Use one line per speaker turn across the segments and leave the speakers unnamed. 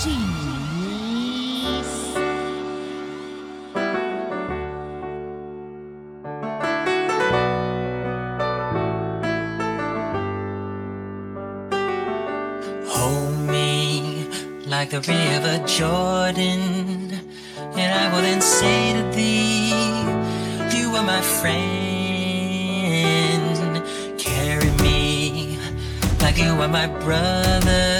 Hold me like the river Jordan, and I will then say to thee, You are my friend. Carry me like you are my brother.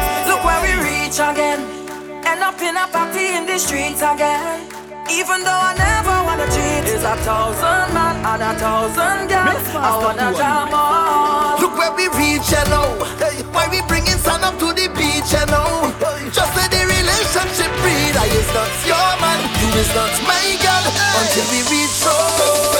beach again. End up in a party in the streets again. Even though I never wanna cheat, it's a thousand man and a thousand girls. I wanna jam on.
Look where we reach, you know. Why we bringing sun up to the beach, you know. Just let the relationship breed. I is not your man, you is not my girl. Until we reach
home.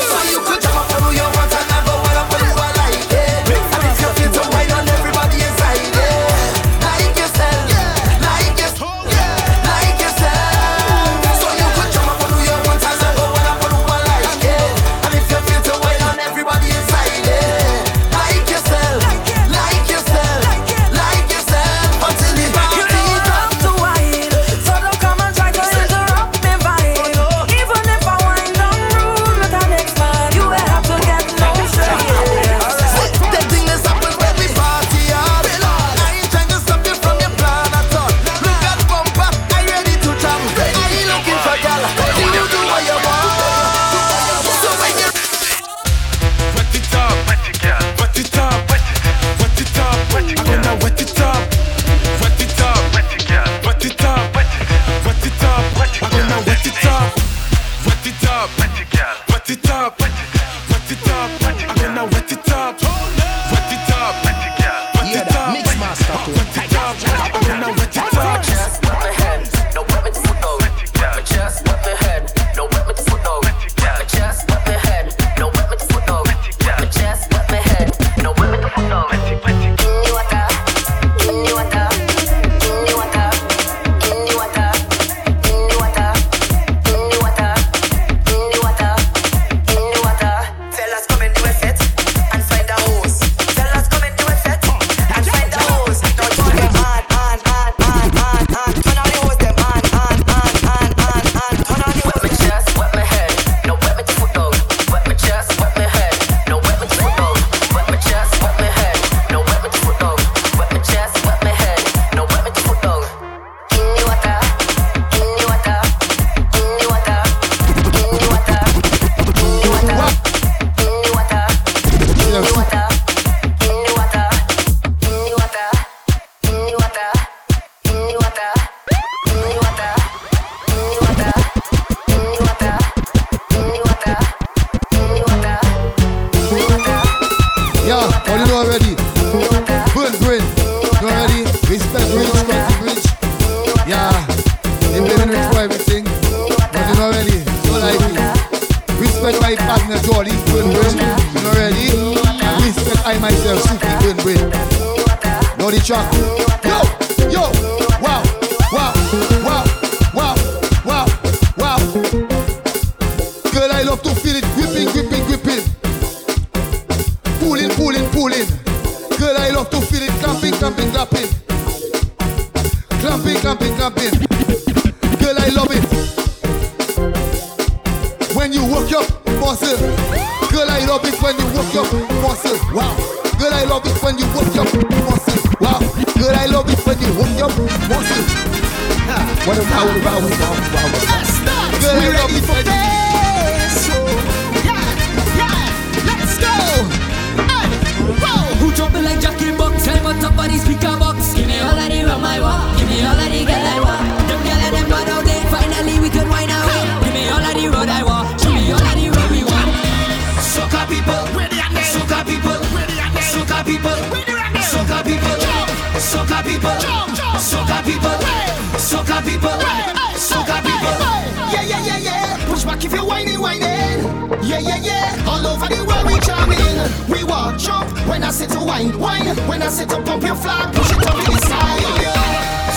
yeah, yeah,
yeah. All over the world we charming. We walk jump when I say to wine, wine. When I say to pump your flag, push it up in the side.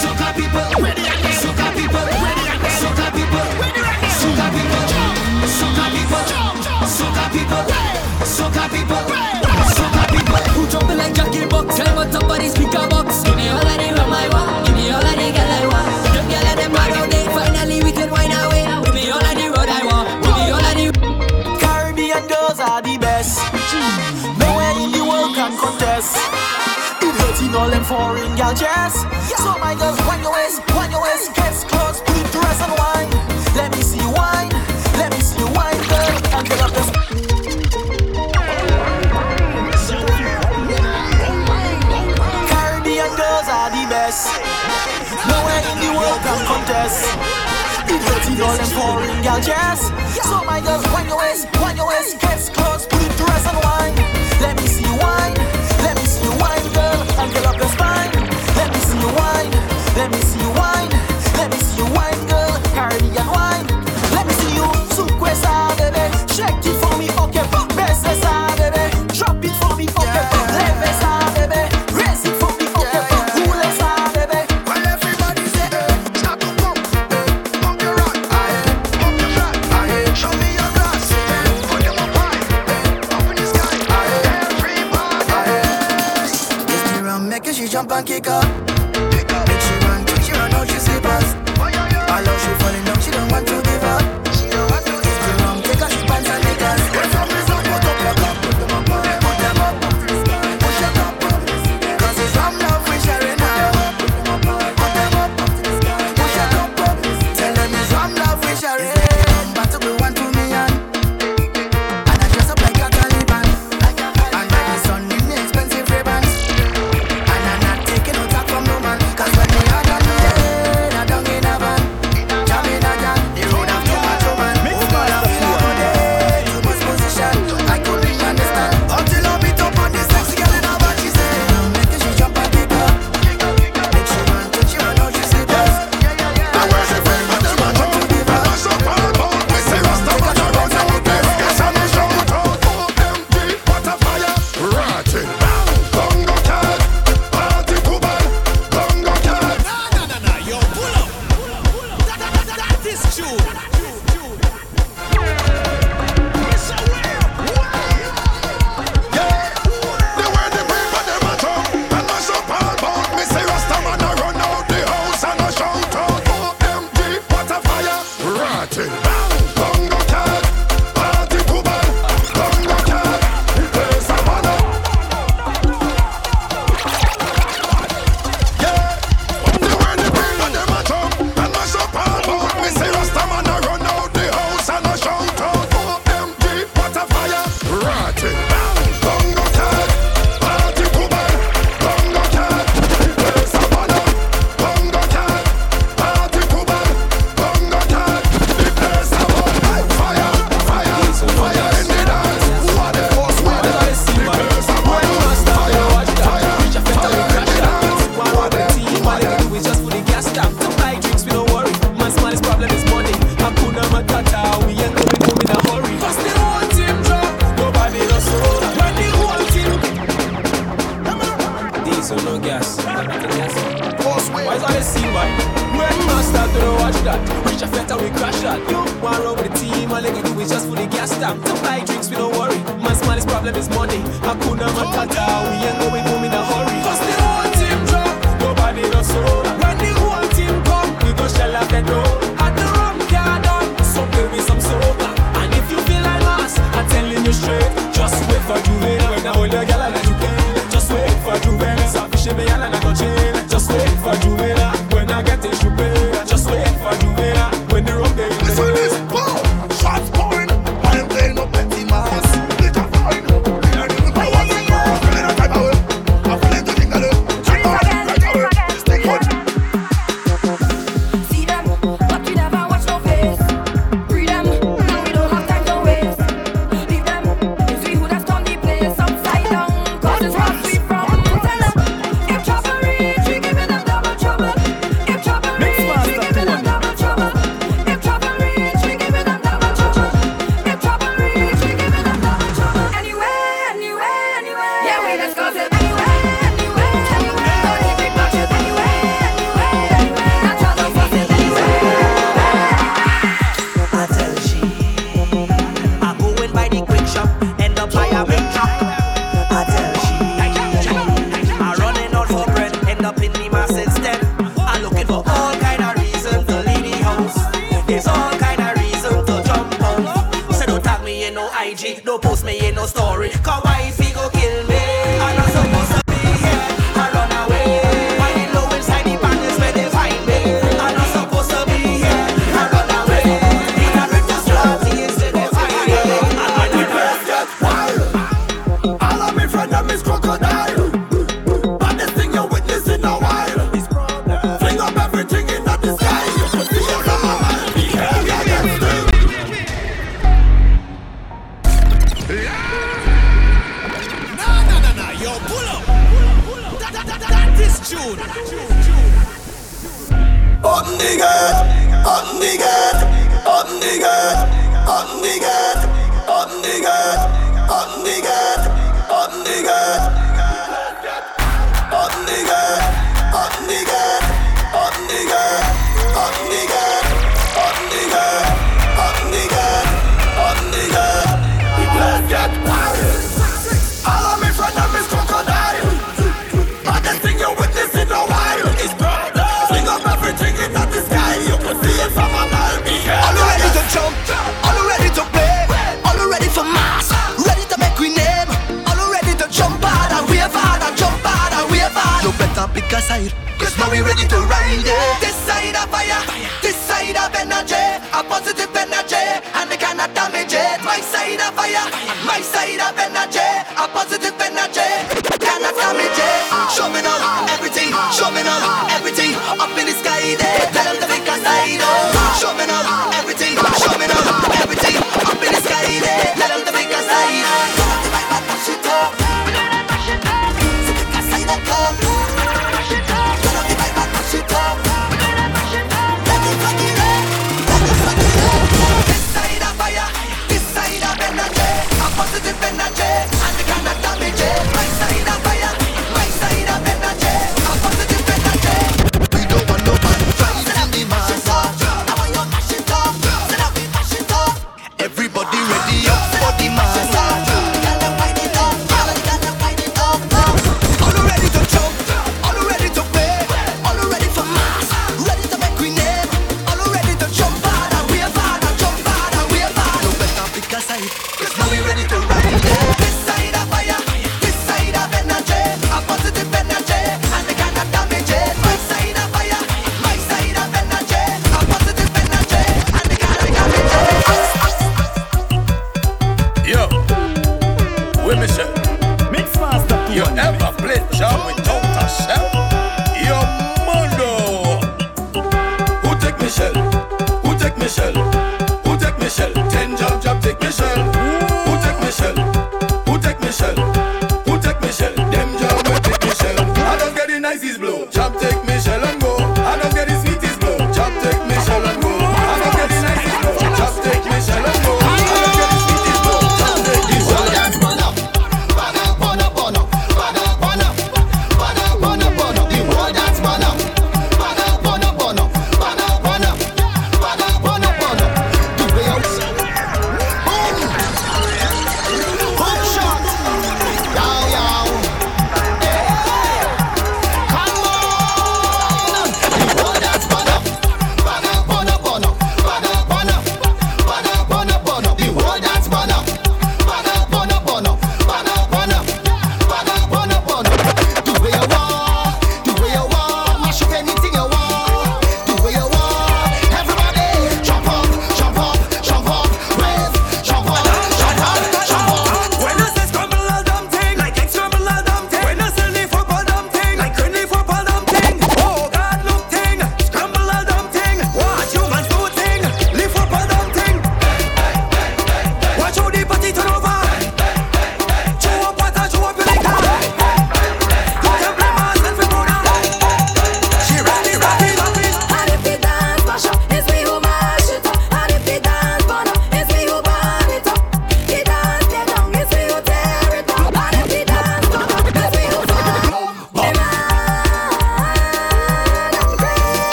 Soca people, ready and Soca people, ready and Soca people, ready and Soca people, jump. Soca people, jump. Soca people, jump. Soca people, jump. I'll. Yeah. So my girl, wind your waist, wind your waist, gets close, please dress and wine. Let me see you wine, let me see you wine, girl, until I'm just. Caribbean girls are the best. Nowhere in the world can contest. The dirty girl and foreign girl jazz. So my girl, wind your waist.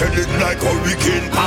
selling like a
weekend.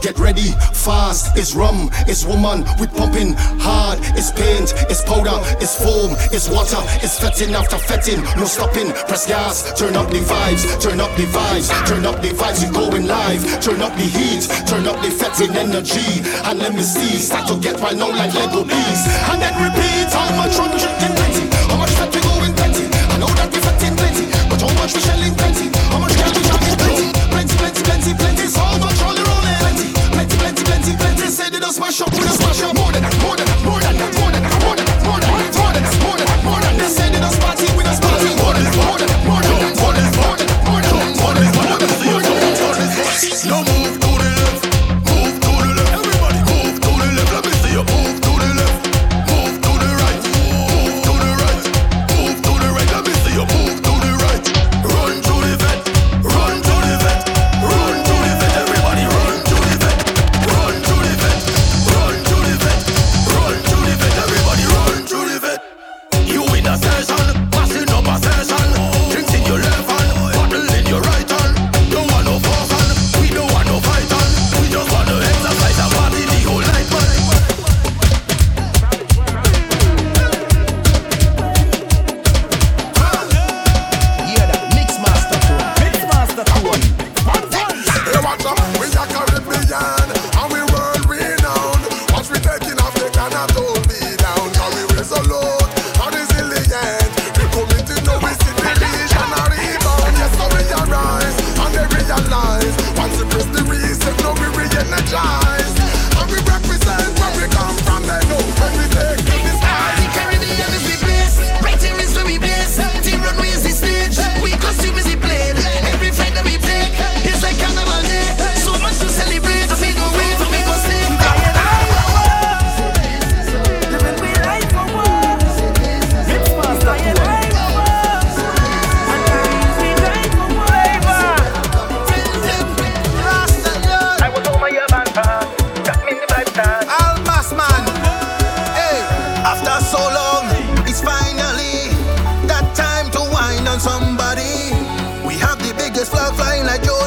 Get
ready,
fast. It's rum, it's woman. We pumping hard. It's paint, it's powder, it's foam, it's water. It's fetting after fetting. No stopping. Press gas. Turn up the vibes. Turn up the vibes. Turn up the vibes. You going live. Turn up the heat. Turn up the fetting energy. And let me see. Start to get right now like Lego bees. And then repeat.
I'm a
drunk drinking. After so long, it's finally that time to wine on somebody. We have the biggest flag flying like
you.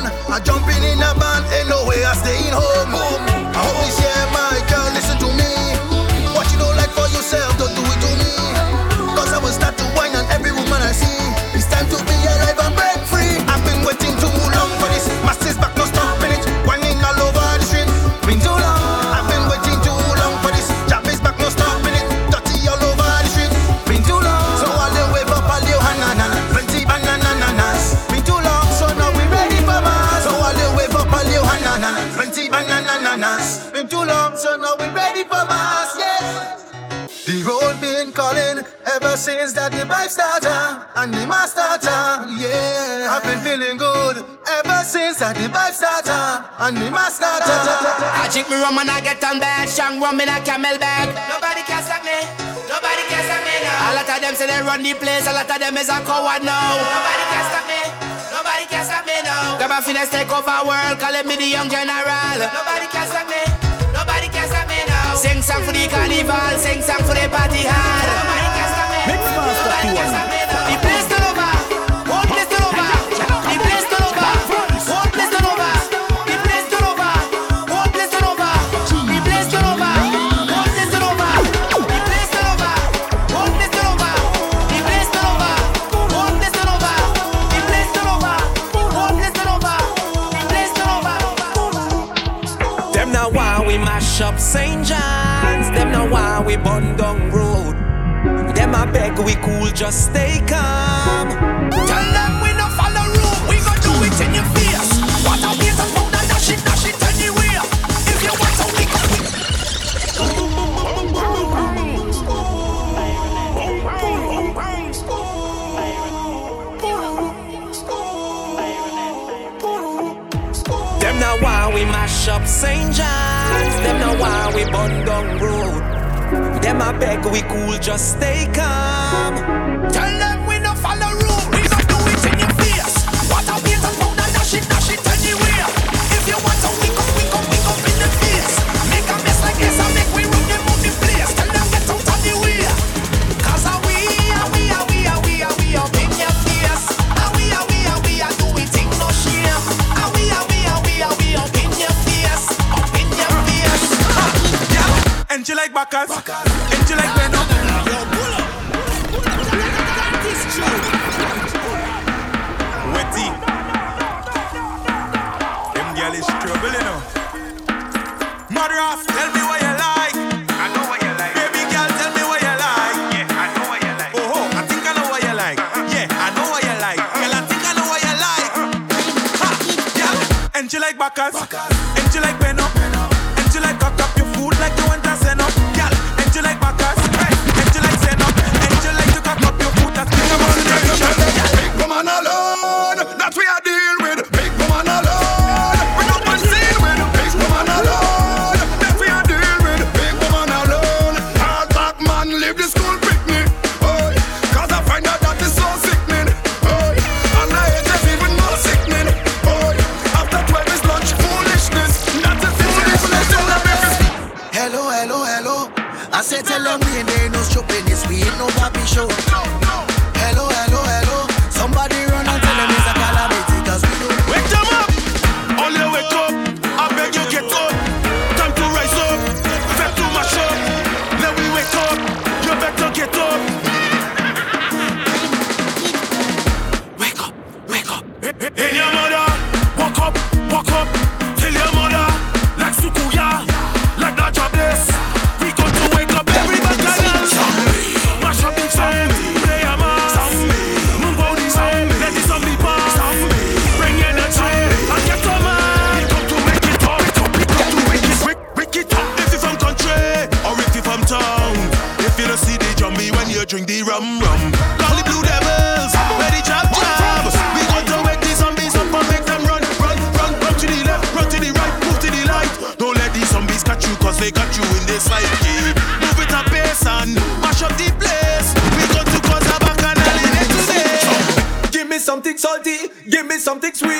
vibe starter and the master starter. Yeah, I've been feeling good ever since I the vibe starter and the master starter.
I drink me rum and I get on bad. Strong rum in a camel bag. Nobody can stop me. Nobody can stop me now. A lot of them say they run the place, a lot of them is a coward now. Nobody can stop me. Nobody can stop me now. Grab a finesse, take over world, call me the young general. Nobody can stop me. Nobody can stop me now. Sing song for the carnival, sing song for the party hard.
just stay calm.
Tell them we no follow rule, we gon' do it in your face. What a waste of food and dash it, dash it anywhere. If you want to, we can.
Them now why we mash up St. John's. Them now why we bun down I beg we cool, just stay calm.
Tell them we no follow rules, we don't do it in your face. What a beat and pound and dash it, dash it anywhere. If you want to, we go, we go, we go in the face. Make a mess like this, I make we run them on the place. Tell them get out of the way. Cause are we, are we, are we, are we, are we up in your face? Are we, are we, are we, are do we think no shame? Are we, are we, are we, are we up in your face? Up in your face.
And you like backers? backers.
rockers. rockers. something sweet.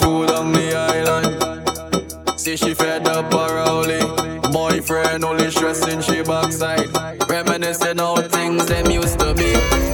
no
on the
island.
See,
she fed up a rowley, Boyfriend only stressing she backside. Reminiscing all things them used to be.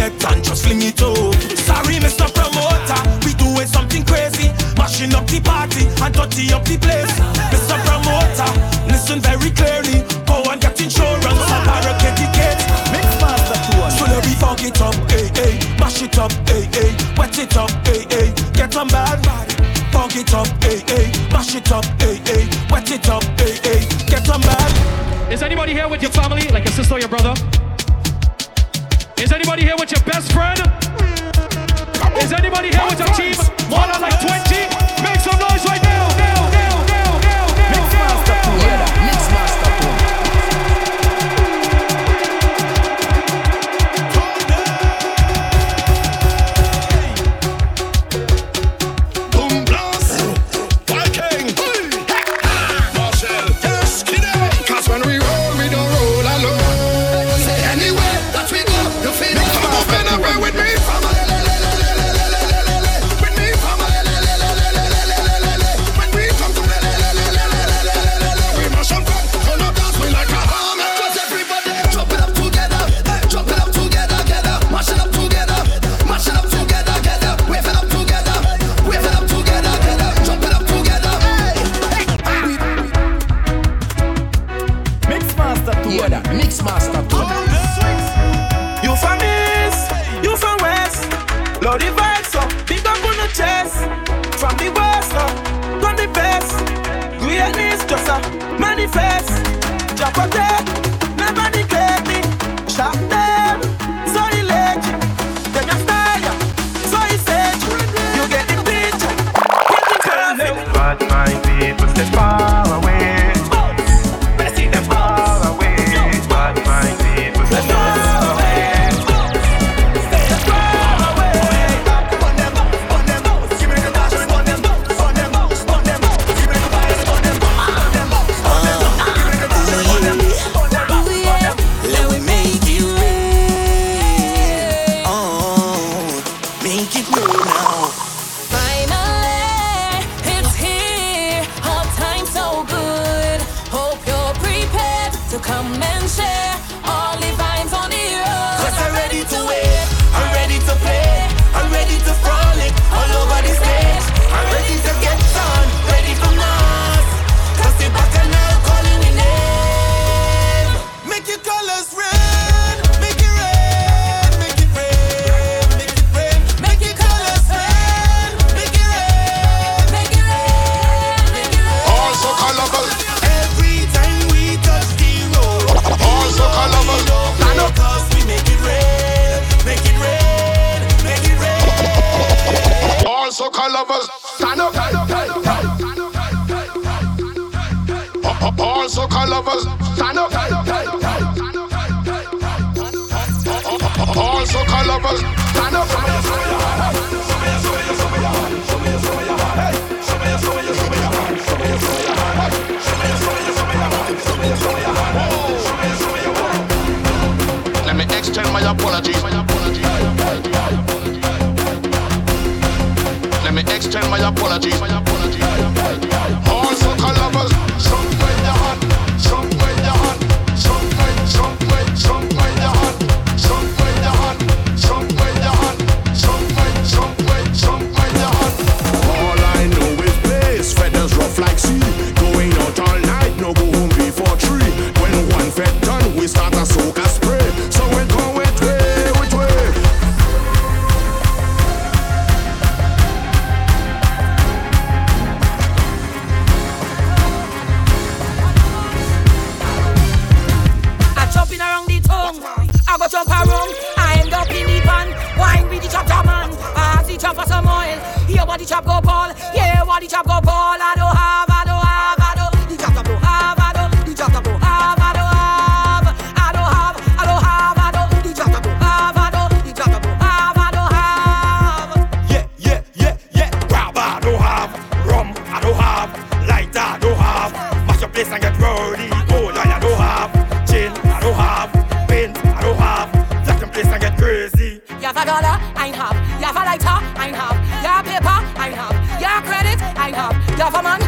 get
and
just
fling it up. Sorry, Mr. Promoter, we doing something crazy, mashing up the party and dirty up the place. Mr. Promoter, listen very clearly, go and get insurance and barricade the gates. Mix master Tony. So let me funk it up, hey hey, mash it up, hey hey, wet it up, hey hey, get some bad, funk it up, hey hey, mash it up, hey hey, wet it up, hey hey, get some bad.
Is anybody here with your family, like a sister or your brother? Is anybody here with your best friend? Is anybody here with your team? More than like 20?
the vibes up, big up on the chest. From the west up, got the best. Greatness just a manifest. Drop a dead, never neglect me. Shot them, so the legend. Them your style, so it's edge. You get the picture, get the conflict.
But my people far away.
lovers, stand up. All soca lovers, stand up.
All
soca lovers, stand up.
And get rowdy. Gold I don't have, chin. I don't have, pins I don't have. Black and place and get crazy.
You have a dollar, I ain't have. You have a lighter, I ain't have. You have paper, I ain't have. You have credit, I ain't have. You have a
man.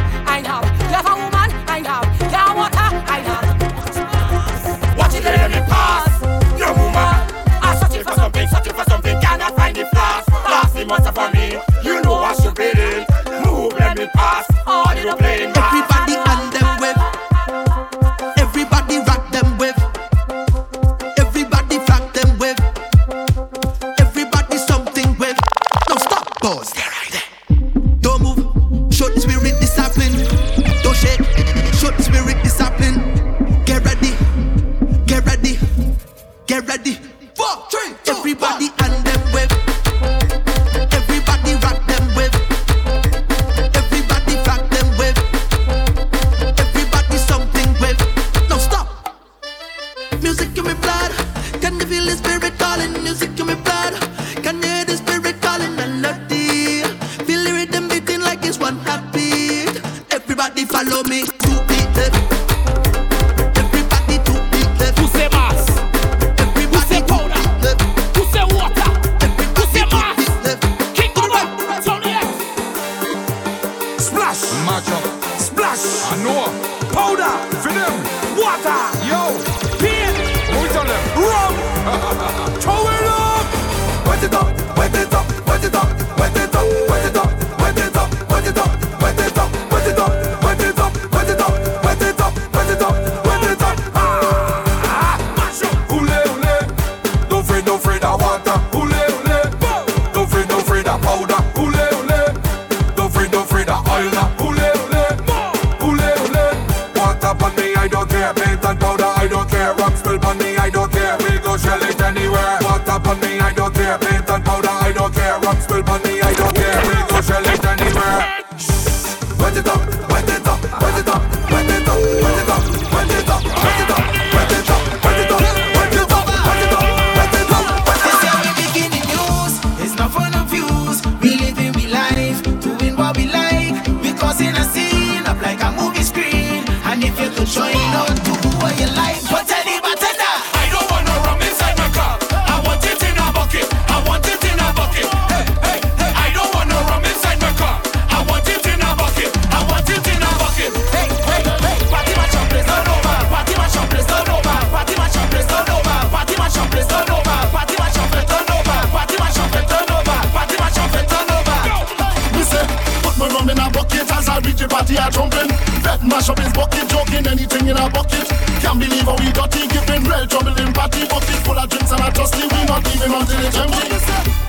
powder.
For them, water. Yo, pain. Who tell them? Rum. Throw it up. Wet it up. Wet it up. Wet it up. Wet it up. Wet it up. Wet it up. Wet it up. Wet it up. Wet it up.
Dirty, giving real trouble in party bucket full of drinks and a trusty. We not even until it's empty.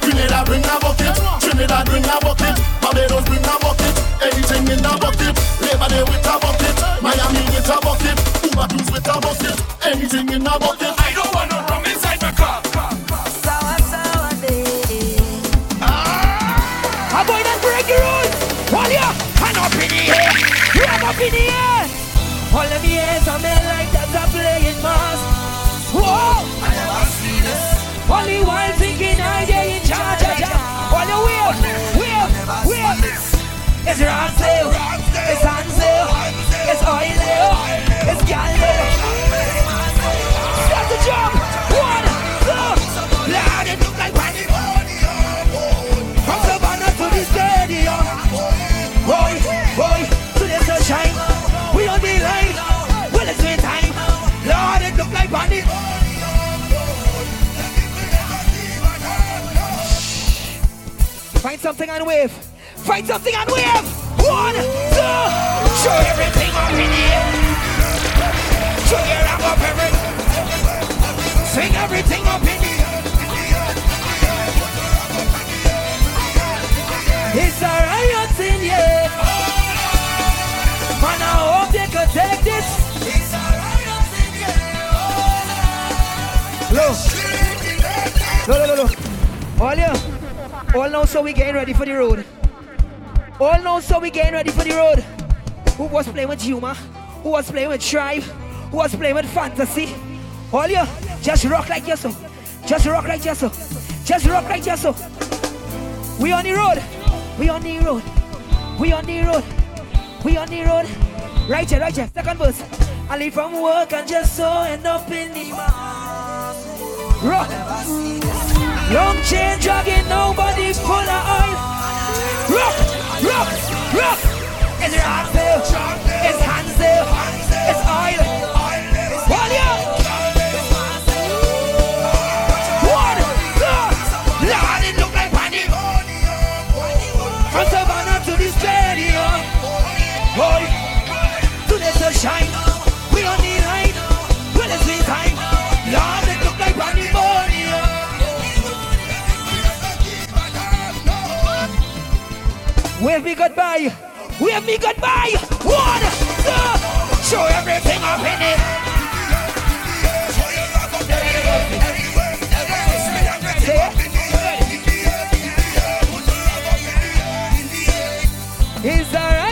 Grenada bring a bucket, Trinidad bring a bucket, Barbados bring a bucket, anything in the bucket. Labor Day with a bucket, Miami with a bucket, Uber Cruise with a bucket, anything in the bucket. I don't want no rum inside my car.
Sour, sour day. I'm going to break the rules. All you, hand up in the air. You have up in the air. All of the hands are men like Only one thinking I in charge. It's Ransel, it's Hansel, it's Oilio, it's Galileo. Start the jump. Something and wave. Find something and wave. One, two. Show everything up in here. Show your rap up everything. Sing everything up in here. It's a riot in here. Man, I hope they could take this. It's a riot in here. Look. Look, look, look, look. All. Now, so we getting ready for the road. All now, so we getting ready for the road. Who was playing with Yuma? Who was playing with tribe? Who was playing with fantasy? All you, just rock like yourself. Just rock like yourself. Just rock like yourself. We on the road. We on the road. We on the road. We on the road. Right here, right here. Second verse. I leave from work and just so end up in the rock. Long chain dragging, nobody full of oil. Rock, rock, rock. It's Ransel, it's Hansel, it's oil. Lord, it look like. From Savannah to the stadium. Boy, Wave me goodbye. Wave me goodbye. One, two. Show everything up in it. Is there